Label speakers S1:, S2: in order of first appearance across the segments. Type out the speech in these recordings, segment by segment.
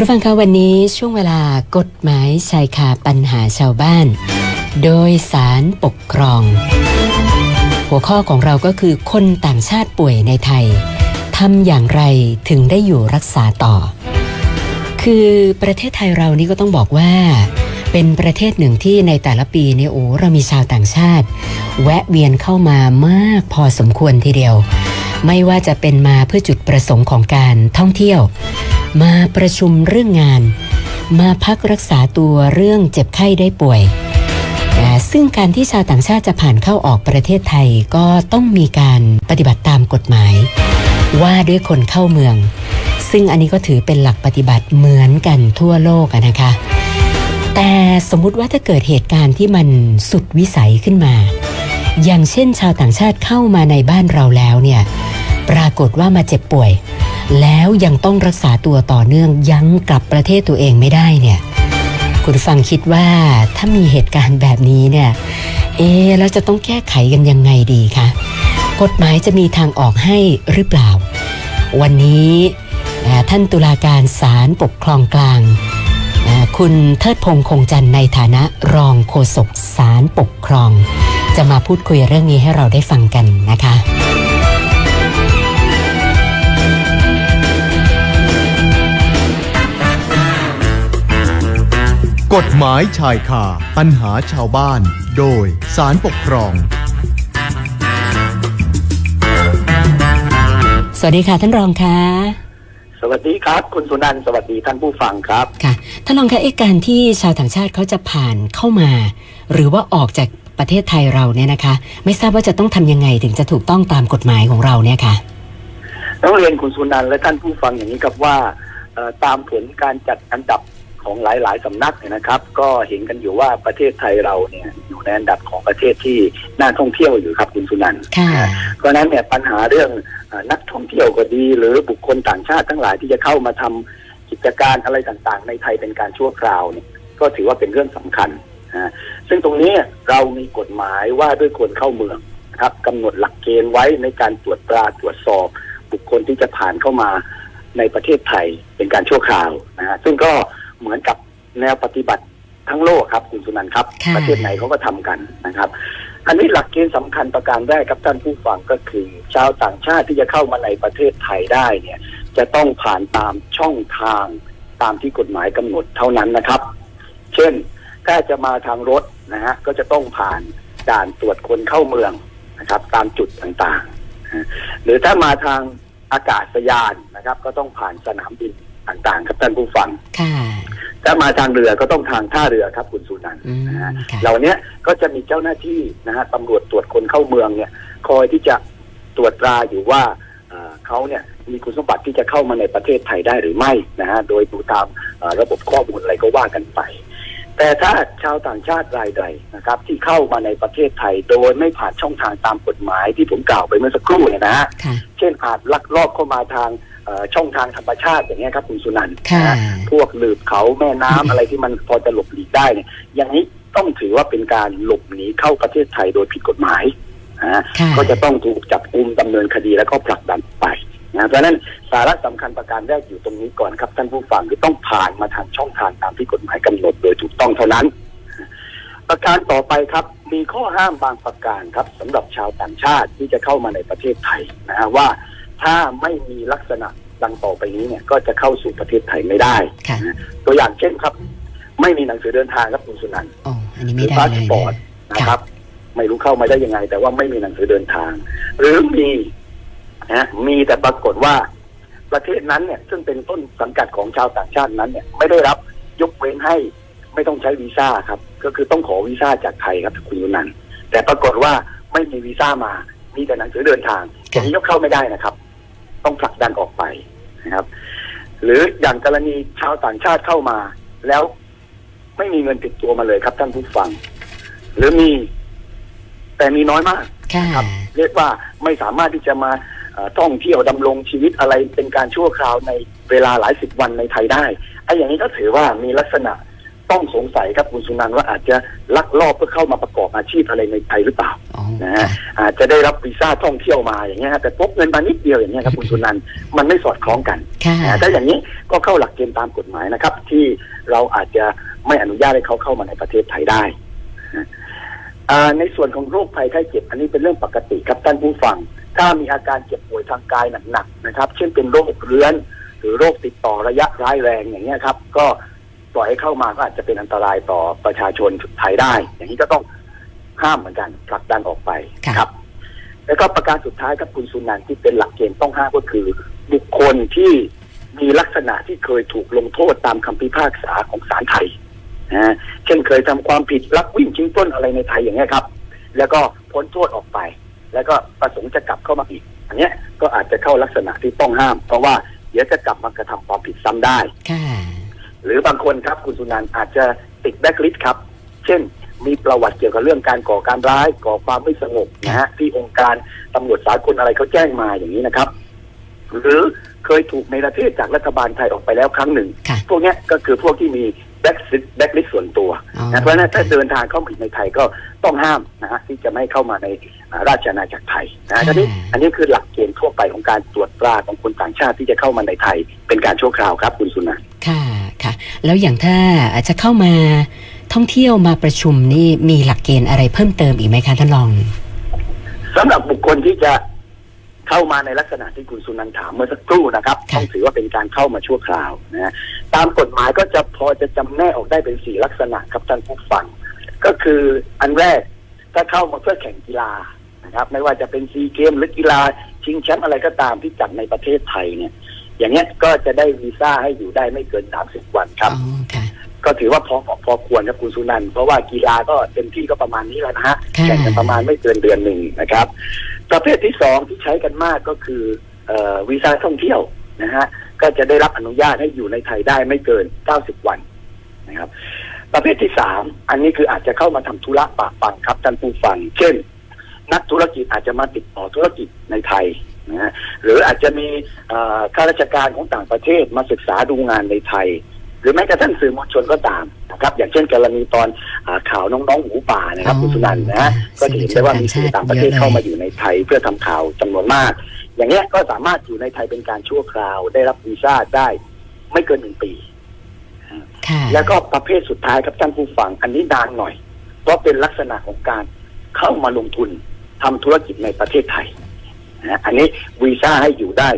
S1: คุณฟังคะวันนี้ช่วงเวลากฎหมายชายคาปัญหาชาวบ้าน โดยสารปกครอง หัวข้อของเราก็คือคนต่างชาติป่วยในไทยทำอย่างไรถึงได้อยู่รักษาต่อ คือประเทศไทยเรานี่ก็ต้องบอกว่า เป็นประเทศหนึ่งที่ในแต่ละปีเนี่ยโอ้เรามีชาวต่างชาติ แวะเวียนเข้ามามากพอสมควรทีเดียว ไม่ว่าจะเป็นมาเพื่อจุดประสงค์ของการท่องเที่ยว มาประชุมเรื่องงาน มาพักรักษาตัวเรื่องเจ็บไข้ได้ป่วย ซึ่งการที่ชาวต่างชาติจะผ่านเข้าออกประเทศไทยก็ต้องมีการปฏิบัติตามกฎหมาย ว่าด้วยคนเข้าเมือง ซึ่งอันนี้ก็ถือเป็นหลักปฏิบัติเหมือนกันทั่วโลกนะคะ แต่สมมุติว่าถ้าเกิดเหตุการณ์ที่มันสุดวิสัยขึ้นมาอย่างเช่นชาวต่างชาติเข้ามาในบ้านเราแล้วเนี่ย ปรากฏว่ามาเจ็บป่วย แล้วยังต้องรักษาตัวต่อเนื่องยังกลับประเทศตัวเองไม่ได้เนี่ย คุณฟังคิดว่าถ้ามีเหตุการณ์แบบนี้เนี่ย เอ๊แล้วจะต้องแก้ไขกันยังไงดีคะกฎหมายจะมีทางออกให้หรือเปล่า วันนี้ท่านตุลาการศาลปกครองกลาง คุณเทิดพงษ์คงจันในฐานะรองโฆษกศาลปกครอง จะมาพูดคุยเรื่องนี้ให้เราได้ฟังกันนะคะ
S2: กฎหมายชายคาปัญหาชาวบ้าน โดยสารปกครอง
S1: สวัสดีค่ะท่านรองค่ะ
S3: สวัสดีครับ คุณสุนันท์สวัสดีท่านผู้ฟังครับ
S1: ค่ะท่านรองคะเอการที่ชาวต่างชาติเขาจะผ่านเข้ามา หรือว่าออกจากประเทศไทยเราเนี่ยนะคะ ไม่ทราบว่าจะต้องทำยังไงถึงจะถูกต้องตามกฎหมายของเราเนี่ยค่ะ
S3: ต้องเรียนคุณสุนันท์และท่านผู้ฟังอย่างนี้ครับว่าตามผลการจัดอันดับ ของหลาย ๆสำนักเนี่ยนะครับ ก็เห็นกันอยู่ว่าประเทศไทยเราเนี่ยอยู่ในอันดับของประเทศที่น่าท่องเที่ยวอยู่ครับคุณสุนันท์เพราะนั้นเนี่ยปัญหาเรื่องนักท่องเที่ยวก็ดี หรือบุคคลต่างชาติทั้งหลายที่จะเข้ามาทำกิจการอะไรต่างๆ ในไทยเป็นการชั่วคราวเนี่ยก็ถือว่าเป็นเรื่องสำคัญนะซึ่งตรงนี้เรามีกฎหมายว่าด้วยคนเข้าเมืองนะครับกำหนดหลักเกณฑ์ไว้ในการตรวจตราตรวจสอบ บุคคลที่จะผ่านเข้ามาในประเทศไทยเป็นการชั่วคราวนะฮะซึ่งก็ เหมือนกับแนวปฏิบัติทั้งโลกครับคุณสุนันท์ครับประเทศไหนเขาก็ทำกันนะครับ อันนี้หลักเกณฑ์สำคัญประการแรกครับท่านผู้ฟังก็คือ ชาวต่างชาติที่จะเข้ามาในประเทศไทยได้เนี่ย จะต้องผ่านตามช่องทางตามที่กฎหมายกำหนดเท่านั้นนะครับ เช่น ถ้าจะมาทางรถนะฮะก็จะต้องผ่านด่านตรวจคนเข้าเมืองนะครับ ตามจุดต่างๆหรือถ้ามาทางอากาศยานนะครับ ก็ต้องผ่านสนามบิน ต่างๆ ครับท่านผู้ฟังถ้ามาทางเรือก็ต้องทางท่าเรือครับคุณสุนันท์นะฮะเหล่านี้ก็จะมีเจ้าหน้าที่นะฮะตำรวจตรวจคนเข้าเมืองเนี่ย คอยที่จะตรวจตราอยู่ว่าเขาเนี่ยมีคุณสมบัติที่จะเข้ามาในประเทศไทยได้หรือไม่นะฮะโดยดูตามระบบข้อมูลอะไรก็ว่ากันไป แต่ถ้าชาวต่างชาติรายใดนะครับ ที่เข้ามาในประเทศไทยโดยไม่ผ่านช่องทางตามกฎหมายที่ผมกล่าวไปเมื่อสักครู่เนี่ยนะฮะเช่นอาจลักลอบเข้ามาทางช่องทางธรรมชาติอย่างเงี้ยครับคุณสุนันท์พวกหลืบเขาแม่น้ำอะไรที่มันพอจะหลบหลีกได้เนี่ยอย่างนี้ต้องถือว่าเป็นการหลบหนีเข้าประเทศไทยโดยผิดกฎหมายนะก็จะต้องถูกจับกุมดำเนินคดีแล้วก็ผลักดันไป นะเพราะนั้นสาระสำคัญประการแรกอยู่ตรงนี้ก่อนครับท่านผู้ฟังคือต้องผ่านมาทางช่องทางตามที่กฎหมายกำหนดโดยถูกต้องเท่านั้น ประการต่อไปครับ มีข้อห้ามบางประการครับสำหรับชาวต่างชาติที่จะเข้ามาในประเทศไทยนะฮะว่าถ้าไม่มีลักษณะดังต่อไปนี้เนี่ยก็จะเข้าสู่ประเทศไทยไม่ได้ ตัวอย่างเช่นครับ ไม่มีหนังสือเดินทางครับคุณสุนันท์
S1: หรือ
S3: พาสปอร์ตนะครับ ไม่รู้เข้ามาได้ยังไง แต่ว่าไม่มีหนังสือเดินทาง หรือมี นะมีแต่ปรากฏว่าประเทศนั้นเนี่ย ซึ่งเป็นต้นสังกัดของชาวต่างชาตินั้นเนี่ยไม่ได้รับยกเว้นให้ไม่ต้องใช้วีซ่าครับ ก็คือต้องขอวีซ่าจากไทยครับคุณสุนันท์แต่ปรากฏว่าไม่มีวีซ่ามามีแต่หนังสือเดินทางอย่างนี้ยกเข้าไม่ได้นะครับ ต้องผลักดันออกไปนะครับ หรืออย่างกรณีชาวต่างชาติเข้ามา แล้วไม่มีเงินติดตัวมาเลยครับท่านผู้ฟัง หรือมี แต่มีน้อยมากครับ เรียกว่าไม่สามารถที่จะมา ท่องเที่ยวดำรงชีวิตอะไรเป็นการชั่วคราวในเวลาหลายสิบวันในไทยได้ไอ้อย่างนี้ก็ถือว่ามีลักษณะต้องสงสัยครับคุณสุนันว่าอาจจะลักลอบเพื่อเข้ามาประกอบอาชีพอะไรในไทยหรือเปล่า
S1: อ๋อ
S3: นะฮะอาจจะได้รับวีซ่าท่องเที่ยวมาอย่างเงี้ยฮะแต่พกเงินมานิดเดียวอย่างเงี้ยครับคุณสุนันท์มันไม่สอดคล้องกัน
S1: ค่ะ
S3: นะถ้าอย่างนี้ก็เข้าหลักเกณฑ์ตามกฎหมายนะครับ ที่เราอาจจะไม่อนุญาตให้เขาเข้ามาในประเทศไทยได้นะอ่าในส่วนของโรคภัยไข้เจ็บอันนี้เป็นเรื่องปกติครับท่านผู้ฟัง ถ้ามีอาการเจ็บป่วยทางกายหนักๆนะครับ เช่นเป็นโรคเรื้อน หรือโรคติดต่อระยะร้ายแรงอย่างเงี้ยครับ ก็ปล่อยให้เข้ามาก็อาจจะเป็นอันตรายต่อประชาชนไทยได้ อย่างนี้ก็ต้องห้ามเหมือนกันผลักดันออกไป
S1: ค่ะ
S3: ครับ แล้วก็ประการสุดท้ายครับคุณสุนันท์ที่เป็นหลักเกณฑ์ต้องห้ามก็คือ บุคคลที่มีลักษณะที่เคยถูกลงโทษตามคำพิพากษาของศาลไทยนะฮะเช่นเคยทำความผิดลักวิ่งชิงปล้นอะไรในไทยอย่างเงี้ยครับ แล้วก็พ้นโทษออกไป แล้วก็ประสงค์จะกลับเข้ามาอีก อันเนี้ยก็อาจจะเข้าลักษณะที่ต้องห้าม เพราะว่าเดี๋ยวจะกลับมากระทำความผิดซ้ำได้
S1: ค่ะ
S3: หรือบางคนครับคุณสุนันท์อาจจะติดแบ็คลิสต์ครับ เช่น มีประวัติเกี่ยวกับเรื่องการก่อการร้ายก่อความไม่สงบนะฮะที่องค์การตำรวจสากลอะไรเขาแจ้งมาอย่างนี้นะครับ หรือเคยถูกในประเทศจากรัฐบาลไทยออกไปแล้วครั้งหนึ่ง
S1: ค่ะ
S3: พวกเนี้ยก็คือพวกที่มี blacklist blacklist ส่วนตัว
S1: อ๋อ
S3: นะเพราะฉะนั้นถ้าเดินทางเข้ามาในไทยก็ ต้องห้ามนะฮะที่จะไม่ให้เข้ามาในอ่าราชอาณาจักรไทยนะทีนี้อันนี้คือหลักเกณฑ์ทั่วไปของการตรวจตราของคนต่างชาติที่จะเข้ามาในไทย เป็นการชั่วคราวครับคุณสุนันท์
S1: ค่ะค่ะ แล้วอย่างถ้าอาจจะเข้ามาท่องเที่ยวมาประชุมนี่มีหลักเกณฑ์อะไรเพิ่มเติมอีกไหมคะท่านรอง
S3: สำหรับบุคคลที่จะเข้ามาในลักษณะที่คุณสุนันท์ถามเมื่อสักครู่นะครับ
S1: ค่ะ
S3: ต้องถือว่าเป็นการเข้ามาชั่วคราวนะฮะตามกฎหมายก็จะพอจะจำแนกออกได้เป็นสี่ลักษณะครับท่านผู้ฟัง ก็คืออันแรกถ้าเข้ามาเพื่อแข่งกีฬานะครับ ไม่ว่าจะเป็นซีเกมหรือกีฬาชิงแชมป์อะไรก็ตามที่จัดในประเทศไทยเนี่ย อย่างเงี้ยก็จะได้วีซ่าให้อยู่ได้ไม่เกิน30วันครับ
S1: อ๋อค่ะ
S3: ก็ถือว่าพอเหมาะพอควรครับคุณสุนันท์เพราะว่ากีฬาก็เต็มที่ก็ประมาณนี้แล้วนะฮะ
S1: ค่ะ
S3: แข่งกันประมาณไม่เกินเดือนหนึ่งนะครับ ประเภทที่สองที่ใช้กันมากก็คือเอ่อวีซ่าท่องเที่ยวนะฮะก็จะได้รับอนุญาตให้อยู่ในไทยได้ไม่เกิน 90 วันนะครับ ประเภทที่สามอันนี้คืออาจจะเข้ามาทำธุระปะปังครับท่านผู้ฟัง เช่น นักธุรกิจอาจจะมาติดต่อธุรกิจในไทยนะฮะหรืออาจจะมีเอ่อข้าราชการของต่างประเทศมาศึกษาดูงานในไทย หรือแม้กระทั่งสื่อมวลชนก็ตามนะครับ อย่างเช่นกรณีตอนอาข่าวน้องๆหมูป่านะครับ
S1: อ๋อ
S3: คุณสุนันท์นะฮะ
S1: ค่ะ
S3: ก็จะเห็นได้ว่ามีสื่อต่างประเทศ
S1: เยอะเลย
S3: เข้ามาอยู่ในไทย เพื่อทำข่าวจำนวนมาก อย่างเงี้ยก็สามารถอยู่ในไทยเป็นการชั่วคราว ได้รับวีซ่าได้ไม่เกินหนึ่งปี
S1: ค่ะ
S3: แล้วก็ประเภทสุดท้ายครับท่านผู้ฟังอันนี้นานหน่อย เพราะเป็นลักษณะของการเข้ามาลงทุนทำธุรกิจในประเทศไทยนะฮะอันนี้วีซ่าให้อยู่ได้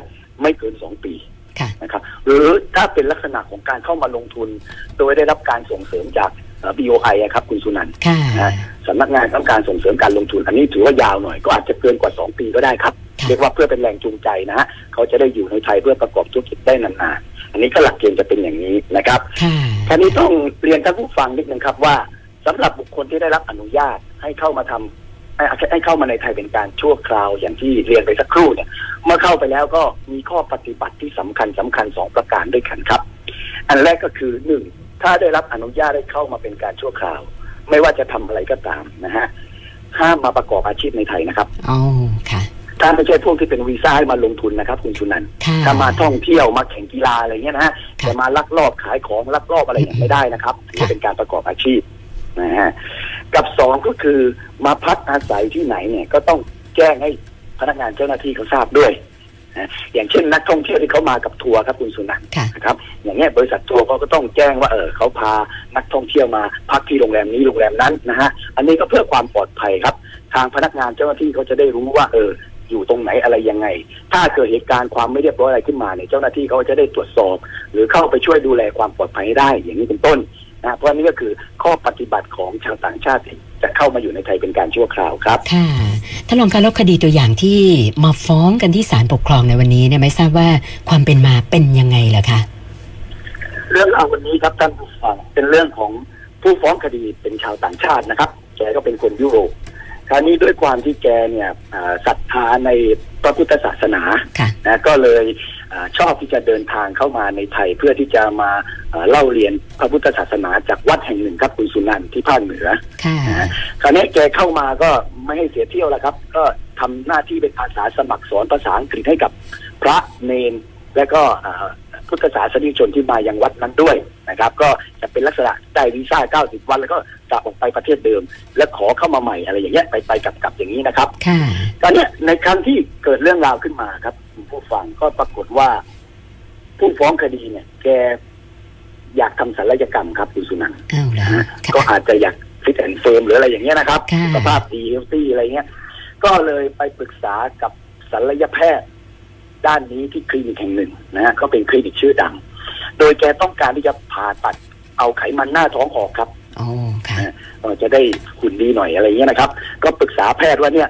S3: ไม่เกินสองปี
S1: ค่ะ
S3: นะครับหรือถ้าเป็นลักษณะของการเข้ามาลงทุน โดยได้รับการส่งเสริมจากเอ่อ BOI อะครับคุณสุนันท์
S1: ค่ะ
S3: นะฮะสำนักงานต้องการส่งเสริมการลงทุน อันนี้ถือว่ายาวหน่อยก็อาจจะเกินกว่าสองปีก็ได้ครับ
S1: ค่ะ
S3: เรียกว่าเพื่อเป็นแรงจูงใจนะฮะเขาจะได้อยู่ในไทยเพื่อประกอบธุรกิจได้นานๆ อันนี้ก็หลักเกณฑ์จะเป็นอย่างนี้นะครับ
S1: ค่ะ
S3: ท่านี้ต้องเรียนท่านผู้ฟังนิดนึงครับว่าสำหรับบุคคลที่ได้รับอนุญาตให้เข้ามาทำให้ให้เข้ามาในไทยเป็นการชั่วคราวอย่างที่เรียนไปสักครู่เนี่ย เมื่อเข้าไปแล้วก็มีข้อปฏิบัติที่สำคัญสำคัญสองประการด้วยกันครับ อันแรกก็คือหนึ่งถ้าได้รับอนุญาตให้เข้ามาเป็นการชั่วคราว ไม่ว่าจะทำอะไรก็ตามนะฮะห้ามมาประกอบอาชีพในไทยนะครับ
S1: อ๋อค่ะ
S3: ถ้าไม่ใช่พวกที่เป็นวีซ่าให้มาลงทุนนะครับ คุณชุนันท์
S1: ค่ะ
S3: ถ้ามาท่องเที่ยวมาแข่งกีฬาอะไรเงี้ยนะฮะ
S1: ค่ะ
S3: จะมาลักลอบขายของลักลอบอะไรอย่างไม่ได้นะครับถือว่าเป็นการประกอบอาชีพนะฮะกับสองก็คือมาพักอาศัยที่ไหนเนี่ยก็ต้องแจ้งให้พนักงานเจ้าหน้าที่เขาทราบด้วยนะอย่างเช่นนักท่องเที่ยวที่เขามากับทัวร์ครับคุณสุนันท์
S1: ค่ะ
S3: นะครับ อย่างเงี้ยบริษัททัวร์เขาก็ต้องแจ้งว่าเออเขาพานักท่องเที่ยวมาพักที่โรงแรมนี้โรงแรมนั้นนะฮะอันนี้ก็เพื่อความปลอดภัยครับ ทางพนักงานเจ้าหน้าที่เขาจะได้รู้ว่าเออ อยู่ตรงไหนอะไรยังไง ถ้าเกิดเหตุการณ์ความไม่เรียบร้อยอะไรขึ้นมาเนี่ยเจ้าหน้าที่เขาจะได้ตรวจสอบ หรือเข้าไปช่วยดูแลความปลอดภัยให้ได้อย่างนี้เป็นต้นนะเพราะนี่ก็คือข้อปฏิบัติของชาวต่างชาติที่จะเข้ามาอยู่ในไทยเป็นการชั่วคราวครับ
S1: ค่ะท่านรองคะแล้วคดีตัวอย่างที่มาฟ้องกันที่ศาลปกครองในวันนี้เนี่ยไม่ทราบว่าความเป็นมาเป็นยังไงเหรอคะ
S3: เรื่องราววันนี้ครับท่านผู้ฟังเป็นเรื่องของผู้ฟ้องคดีเป็นชาวต่างชาตินะครับแกก็เป็นคนยุโรป คราวนี้ด้วยความที่แกเนี่ยอ่าศรัทธาในพระพุทธศาสนา
S1: ค่ะ
S3: นะก็เลยอาชอบที่จะเดินทางเข้ามาในไทยเพื่อที่จะมาอ่าเล่าเรียนพระพุทธศาสนาจากวัดแห่งหนึ่งครับคุณสุนันท์ที่ภาคเหนือ
S1: ค่ะ
S3: นะฮะคราวนี้แกเข้ามาก็ไม่ให้เสียเที่ยวแล้วครับ ก็ทำหน้าที่เป็นอาสาสมัครสอนภาษาอังกฤษให้กับพระเนนและก็อ่าพุทธศาสนิกชนที่มายังวัดนั้นด้วย นะครับ ก็จะเป็นลักษณะได้วีซ่า 90 วัน แล้วก็กลับออกไปประเทศเดิม แล้วขอเข้ามาใหม่อะไรอย่างเงี้ยไปไปกลับกลับอย่างนี้นะครับ
S1: ค่ะ
S3: ตอนเนี้ยในครั้งที่เกิดเรื่องราวขึ้นมาครับคุณผู้ฟังก็ปรากฏว่า ผู้ฟ้องคดีเนี่ย แกอยากทำศัลยกรรมครับคุณสุนันท์
S1: เอาละ
S3: นะฮะ
S1: ค่ะ
S3: ก็อาจจะอยากfit and firm หรืออะไรอย่างเงี้ยนะครับ
S1: ค่ะ
S3: สุขภาพดี healthy อะไรเงี้ย ก็เลยไปปรึกษากับศัลยแพทย์ ด้านนี้ที่คลินิกแห่งหนึ่งนะฮะก็เป็นคลินิกชื่อดัง โดยแกต้องการที่จะผ่าตัดเอาไขมันหน้าท้องออกครับ
S1: โอ้ค่ะ
S3: เอ่อจะได้หุ่นดีหน่อยอะไรเงี้ยนะครับ ก็ปรึกษาแพทย์ว่าเนี่ย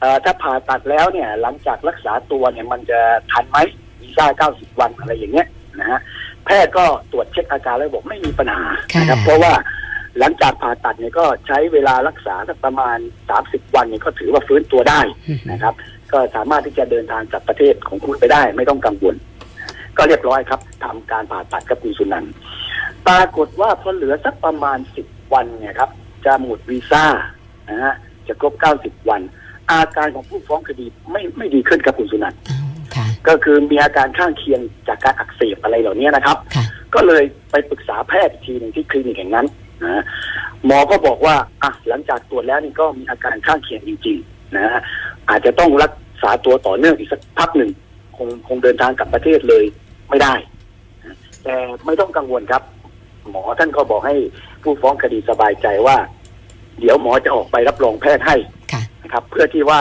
S3: เอ่อถ้าผ่าตัดแล้วเนี่ย หลังจากรักษาตัวเนี่ยมันจะทันไหมวีซ่า90 วันอะไรอย่างเงี้ยนะฮะแพทย์ก็ตรวจเช็คอาการแล้วบอกไม่มีปัญหานะครับ
S1: ค่ะ
S3: เพราะว่าหลังจากผ่าตัดเนี่ยก็ใช้เวลารักษาสักประมาณ 30 วันเนี่ยก็ถือว่าฟื้นตัวได้
S1: อืม
S3: นะครับ ก็สามารถที่จะเดินทางกลับประเทศของคุณไปได้ ไม่ต้องกังวล ก็เรียบร้อยครับทำการผ่าตัดกับคุณสุนันท์ปรากฏว่าพอเหลือสักประมาณ10วันเนี่ยครับ จะหมดวีซ่านะฮะจะครบ90วัน อาการของผู้ฟ้องคดีไม่ไม่ดีขึ้นครับคุณสุนันท์
S1: เอาค่ะ
S3: ก็คือมีอาการข้างเคียงจากการอักเสบอะไรเหล่านี้นะครับ
S1: ค่ะ
S3: ก็เลยไปปรึกษาแพทย์อีกทีหนึ่งที่คลินิกแห่งนั้นนะฮะหมอก็บอกว่าอะหลังจากตรวจแล้วนี่ก็มีอาการข้างเคียงจริงๆนะฮะอาจจะต้องรักษาตัวต่อเนื่องอีกสักพักหนึ่งคงคงเดินทางกลับประเทศเลย ไม่ได้นะแต่ไม่ต้องกังวลครับ หมอท่านก็บอกให้ผู้ฟ้องคดีสบายใจว่า เดี๋ยวหมอจะออกไปรับรองแพทย์ให้
S1: ค่ะ
S3: นะครับ เพื่อที่ว่า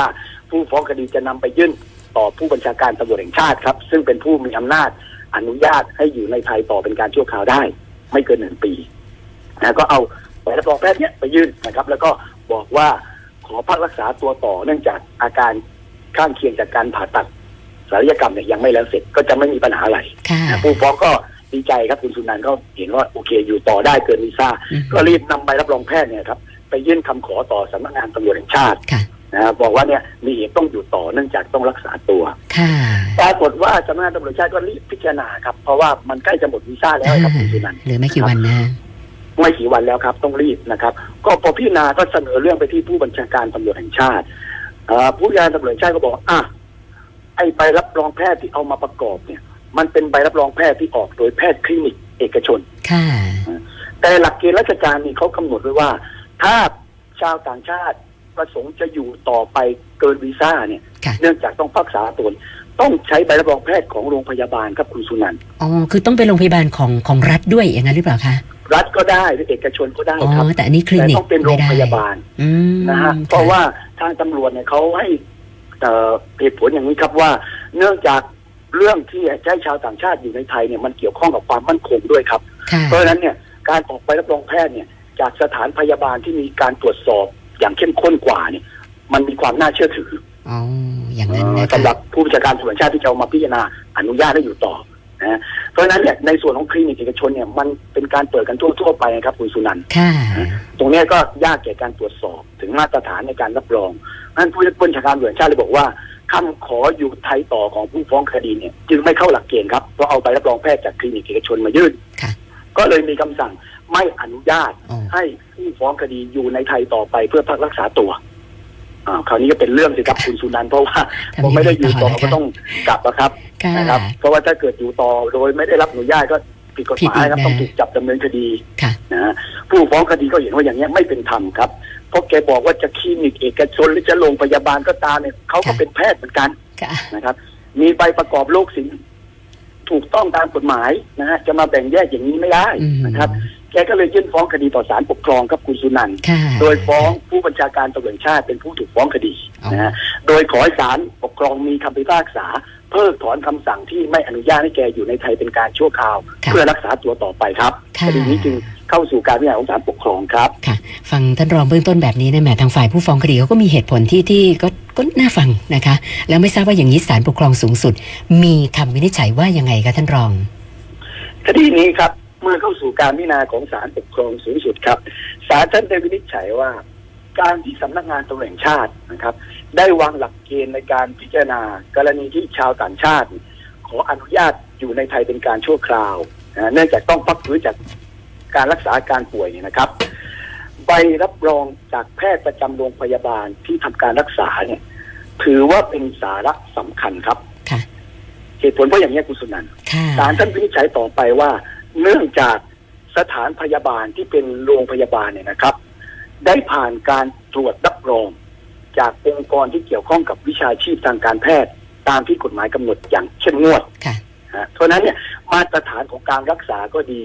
S3: ผู้ฟ้องคดีจะนำไปยื่นต่อผู้บัญชาการตำรวจแห่งชาติครับ ซึ่งเป็นผู้มีอำนาจอนุญาตให้อยู่ในไทยต่อเป็นการชั่วคราวได้ ไม่เกินหนึ่งปีนะก็เอาใบรับรองแพทย์เนี้ยไปยื่นนะครับ แล้วก็บอกว่าขอพักรักษาตัวต่อเนื่องจากอาการข้างเคียงจากการผ่าตัด ศัลยกรรมเนี่ยยังไม่แล้วเสร็จก็จะไม่มีปัญหาอะไร
S1: ค่ะ
S3: นะผู้ฟ้องก็ดีใจครับคุณสุนันท์ก็เห็นว่าโอเคอยู่ต่อได้เกินวีซ่า
S1: อืม
S3: ก็รีบนำใบรับรองแพทย์เนี่ยครับไปยื่นคำขอต่อสำนักงานตำรวจแห่งชาติ
S1: ค่ะ
S3: นะบอกว่าเนี่ยมีเหตุต้องอยู่ต่อเนื่องจากต้องรักษาตัว
S1: ค่ะ
S3: ปรากฏว่าสำนักงานตำรวจแห่งชาติก็รีบพิจารณาครับ เพราะว่ามันใกล้จะหมดวีซ่าแล้วครับคุณสุนันท์
S1: เหลือไม่กี่วันนะ
S3: ไม่กี่วันแล้วครับต้องรีบนะครับ ก็พอพิจารณาก็เสนอเรื่องไปที่ผู้บัญชาการตำรวจแห่งชาติเอ่อผู้บัญชาการตำรวจแห่งชาติก็บอกว่าอะ ไอ้ใบรับรองแพทย์ที่เอามาประกอบเนี่ย มันเป็นใบรับรองแพทย์ที่ออกโดยแพทย์คลินิกเอกชน
S1: ค่ะ
S3: แต่หลักเกณฑ์ราชการนี่เขากำหนดไว้ว่า ถ้าชาวต่างชาติประสงค์จะอยู่ต่อไปเกินวีซ่าเนี่ย
S1: ค่ะ
S3: เนื่องจากต้องพักษาตัวต้องใช้ใบรับรองแพทย์ของโรงพยาบาลครับคุณสุนันท์
S1: อ๋อ คือต้องเป็นโรงพยาบาลของของรัฐด้วยอย่างนั้นหรือเปล่าคะ
S3: รัฐก็ได้หรือเอกชนก็ได้
S1: อ๋อ
S3: ครับ
S1: แต่อันนี้คลิ
S3: แต่
S1: นิก
S3: ต้องเป็นโร
S1: ไม่
S3: ง
S1: ได้
S3: พยาบาล
S1: อืม
S3: นะฮะ เพราะว่าทางตำรวจเนี่ยเขาให้ เอ่อเหตุผลอย่างนี้ครับว่า เนื่องจากเรื่องที่จะให้ชาวต่างชาติอยู่ในไทยเนี่ยมันเกี่ยวข้องกับความมั่นคงด้วยครับ
S1: ค่ะ
S3: เพราะฉะนั้นเนี่ยการออกใบรับรองแพทย์เนี่ยจากสถานพยาบาลที่มีการตรวจสอบอย่างเข้มข้นกว่าเนี่ย มันมีความน่าเชื่อถือ
S1: อ๋ออย่างนั้นนะ
S3: สำหรับผู้บัญชาการตำรวจแห่งชาติที่จะเอามาพิจารณาอนุญาตให้อยู่ต่อ นะเพราะฉะนั้นเนี่ยในส่วนของคลินิกเอกชนเนี่ยมันเป็นการเปิดกันทั่วๆไปนะครับคุณสุนันท์
S1: ค่ะ
S3: ตรงเนี้ยก็ยากแก่การตรวจสอบถึงมาตรฐานในการรับรองนั้นผู้บัญชาการตำรวจแห่งชาติเลยบอกว่าคำขออยู่ไทยต่อของผู้ฟ้องคดีเนี่ย จึงไม่เข้าหลักเกณฑ์ครับเพราะเอาใบรับรองแพทย์จากคลินิกเอกชนมายื่น
S1: ค่ะ
S3: ก็เลยมีคำสั่งไม่อนุญาต
S1: อ๋อ
S3: ให้ผู้ฟ้องคดีอยู่ในไทยต่อไปเพื่อพักรักษาตัว อ่าคราวนี้ก็เป็นเรื่องสิครับคุณสุนันท์เพราะว่า
S1: ทำ
S3: ผมไม่ได้อยู่ต่อ
S1: ยังไงต่อนะคะ
S3: ก็ต้องกลับนะครับ
S1: ค่ะ
S3: นะครับ เพราะว่าถ้าเกิดอยู่ต่อโดยไม่ได้รับอนุญาตก็ผิดกฎหมายครับ
S1: ผิดอีกนะ
S3: ต้องถูกจับดำเนินคดี
S1: ค่ะ
S3: นะฮะผู้ฟ้องคดีก็เห็นว่าอย่างนี้ยไม่เป็นธรรมครับเพราะแกบอกว่าจะคลินิกเอกชนหรือจะโรงพยาบาลก็ตามเนี่ยเขาก็
S1: ค่ะ
S3: เป็นแพทย์เหมือนกัน
S1: ค่ะ
S3: นะครับ มีใบประกอบโรคศิลป์ ถูกต้องตามกฎหมายนะฮะจะมาแบ่งแยกอย่างนี้ไม่ได้
S1: อืม
S3: นะครับแกก็เลยยื่นฟ้องคดีต่อศาลปกครองครับคุณสุนันท์
S1: ค่ะ
S3: โดยฟ้องผู้บัญชาการตำรวจแห่งชาติเป็นผู้ถูกฟ้องคดี
S1: อ๋อ
S3: นะฮะโดยขอให้ศาลปกครองมีคำพิพากษาเพิกถอนคำสั่งที่ไม่อนุญาตให้แกอยู่ในไทยเป็นการชั่วคราว
S1: ค่ะ
S3: เพื่อรักษาตัวต่อไปครับ
S1: ค่ะ
S3: คดีนี้จึง เข้าสู่การพิจารณาของศาลปกครองครับ
S1: ค่ะฟังท่านรองเบื้องต้นแบบนี้เนี่ยแหมทางฝ่ายผู้ฟ้องคดีเขาก็มีเหตุผลที่ที่ก็ก็น่าฟังนะคะ แล้วไม่ทราบว่าอย่างนี้ศาลปกครองสูงสุด มีคำวินิจฉัยว่ายังไงคะท่านรอง
S3: คดีนี้ครับเมื่อเข้าสู่การพิจารณาของศาลปกครองสูงสุดครับศาลท่านได้วินิจฉัยว่า การที่สำนักงานตำรวจแห่งชาตินะครับ ได้วางหลักเกณฑ์ในการพิจารณา กรณีที่ชาวต่างชาติ ขออนุญาตอยู่ในไทยเป็นการชั่วคราวนะเนื่องจากต้องพักฟื้นจาก การรักษาอาการป่วยเนี่ยนะครับ ใบรับรองจากแพทย์ประจำโรงพยาบาลที่ทำการรักษาเนี่ย ถือว่าเป็นสาระสำคัญครับ
S1: ค่ะ
S3: เหตุผลเพราะอย่างนี้ยคุณสุนันท์
S1: ค่ะ
S3: ศาลท่านวินิจฉัยต่อไปว่า เนื่องจาก
S4: สถานพยาบาลที่เป็นโรงพยาบาลเนี่ยนะครับ ได้ผ่านการตรวจรับรอง จากองค์กรที่เกี่ยวข้องกับวิชาชีพทางการแพทย์ ตามที่กฎหมายกำหนดอย่างเข้มงวด
S1: ค่ะ
S4: ฮะเพราะฉะนั้นเนี่ย มาตรฐานของการรักษาก็ดี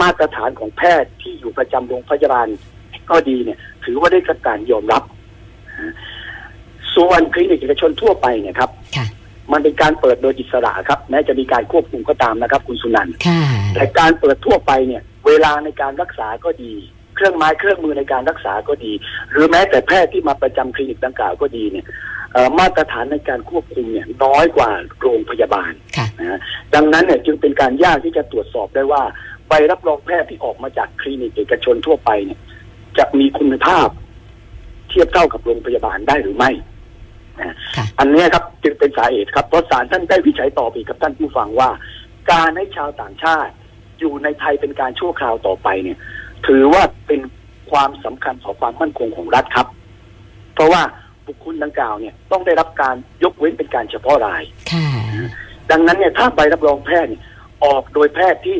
S4: มาตรฐานของแพทย์ที่อยู่ประจำโรงพยาบาลก็ดีเนี่ย ถือว่าได้รับการยอมรับฮะส่วนคลินิกเอกชนทั่วไปเนี่ยครับ
S1: ค่ะ
S4: มันเป็นการเปิดโดยอิสระครับ แม้จะมีการควบคุมก็ตามนะครับ คุณสุนันท์
S1: ค่ะ
S4: แต่การเปิดทั่วไปเนี่ย เวลาในการรักษาก็ดี เครื่องไม้เครื่องมือในการรักษาก็ดี หรือแม้แต่แพทย์ที่มาประจำคลินิกดังกล่าวก็ดีเนี่ยเอ่อ มาตรฐานในการควบคุมเนี่ยน้อยกว่าโรงพยาบาล
S1: ค่ะ
S4: นะฮะดังนั้นเนี่ยจึงเป็นการยากที่จะตรวจสอบได้ว่าใบรับรองแพทย์ที่ออกมาจากคลินิกเอกชนทั่วไปเนี่ย จะมีคุณภาพ เทียบเท่ากับโรงพยาบาลได้หรือไม่นะ
S1: ค่ะ
S4: อันเนี้ยครับจึงเป็นสาเหตุครับเพราะศาลท่านได้วิจัยต่อไปกับท่านผู้ฟังว่า การให้ชาวต่างชาติ อยู่ในไทยเป็นการชั่วคราวต่อไปเนี่ย ถือว่าเป็นความสำคัญต่อความมั่นคงของรัฐครับ เพราะว่า บุคคลดังกล่าวเนี่ยต้องได้รับการยกเว้นเป็นการเฉพาะราย
S1: ค่ะ
S4: ดังนั้นเนี่ยถ้าใบรับรองแพทย์เนี่ยออกโดยแพทย์ที่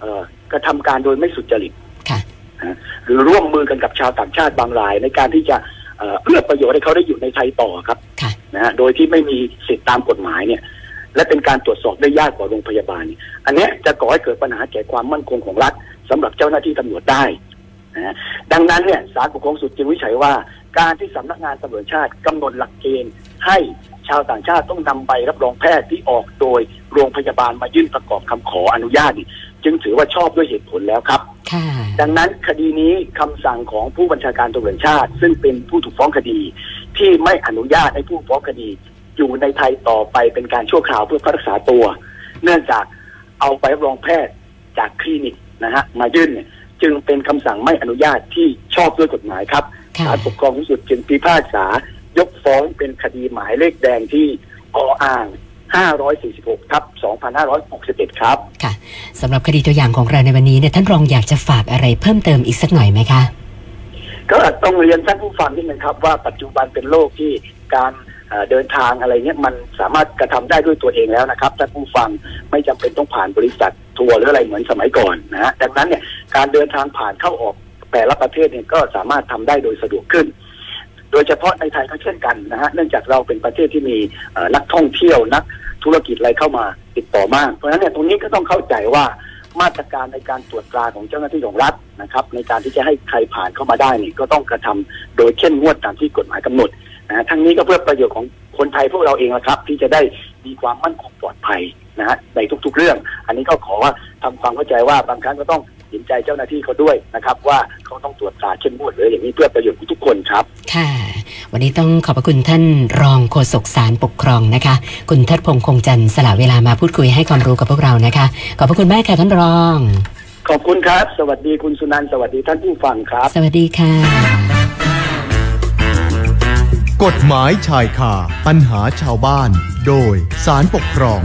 S4: เอ่อกระทำการโดยไม่สุจริต
S1: ค่ะ
S4: นะหรือร่วมมือกันกับชาวต่างชาติบางราย ในการที่จะเอ่อเอื้อประโยชน์ให้เขาได้อยู่ในไทยต่อครับ
S1: ค่ะ
S4: นะฮะโดยที่ไม่มีสิทธิตามกฎหมายเนี่ย และเป็นการตรวจสอบได้ยากกว่าโรงพยาบาลเนี่ยอันเนี้ยจะก่อให้เกิดปัญหาแก่ความมั่นคงของรัฐสำหรับเจ้าหน้าที่ตำรวจได้นะฮะดังนั้นเนี่ยศาลปกครองสูงจึงวิจัยว่า การที่สำนักงานตำรวจชาติกำหนดหลักเกณฑ์ให้ชาวต่างชาติต้องนำใบรับรองแพทย์ที่ออกโดยโรงพยาบาลมายื่นประกอบคำขออนุญาต จึงถือว่าชอบด้วยเหตุผลแล้วครับดังนั้นคดีนี้คำสั่งของผู้บัญชาการตำรวจชาติ ซึ่งเป็นผู้ถูกฟ้องคดี ที่ไม่อนุญาตให้ผู้ฟ้องคดี อยู่ในไทยต่อไปเป็นการชั่วคราวเพื่อรักษาตัว เนื่องจากเอาไปรับรองแพทย์จากคลินิกนะฮะมายื่นจึงเป็นคำสั่งไม่อนุญาตที่ชอบด้วยกฎหมายครับ ศาลปกครองสูงสุดจึงพิพากษายกฟ้องเป็นคดีหมายเลขแดงที่ออ่าง 546ทับ2561 ครับ
S1: ค่ะสำหรับคดีตัวอย่างของเราในวันนี้เนี่ยท่านรองอยากจะฝากอะไรเพิ่มเติมอีกสักหน่อยไหมคะ
S4: ก็ต้องเรียนท่านผู้ฟังนิดนึงครับ ว่าปัจจุบันเป็นโลกที่การเอ่อเดินทางอะไรเนี้ยมันสามารถกระทำได้ด้วยตัวเองแล้วนะครับท่านผู้ฟังไม่จำเป็นต้องผ่านบริษัททัวร์หรืออะไรเหมือนสมัยก่อนนะฮะดังนั้นเนี่ยการเดินทางผ่านเข้าออก แต่ละประเทศเนี่ยก็สามารถทำได้โดยสะดวกขึ้น โดยเฉพาะในไทยก็เช่นกันนะฮะเนื่องจากเราเป็นประเทศที่มีนักท่องเที่ยวนักธุรกิจอะไรเข้ามาติดต่อมาก เพราะฉะนั้นเนี่ยตรงนี้ก็ต้องเข้าใจว่ามาตรการในการตรวจตราของเจ้าหน้าที่ของรัฐนะครับ ในการที่จะให้ใครผ่านเข้ามาได้นี่ก็ต้องกระทำโดยเข้มงวดตามที่กฎหมายกำหนดนะฮะทั้งนี้ก็เพื่อประโยชน์ของคนไทยพวกเราเองนะครับ ที่จะได้มีความมั่นคงปลอดภัยนะฮะในทุกๆเรื่อง อันนี้ก็ขอว่าทำความเข้าใจว่าบางครั้งก็ต้อง เห็นใจเจ้าหน้าที่เขาด้วยนะครับ ว่าเขาต้องตรวจตราเข้มงวดหรืออย่างนี้เพื่อประโยชน์ของทุกคนครับ
S1: ค่ะ วันนี้ต้องขอบพระคุณท่านรองโฆษกสารปกครองนะคะ คุณทัดพงษ์คงจันทร์สละเวลามาพูดคุยให้ความรู้กับพวกเรานะคะ ขอบพระคุณมากค่ะท่านรอง
S4: ขอบคุณครับ สวัสดีคุณสุนันท์สวัสดีท่านผู้ฟังครับ
S1: สวัสดีค่ะ
S2: กฎหมายชายคาปัญหาชาวบ้าน โดยสารปกครอง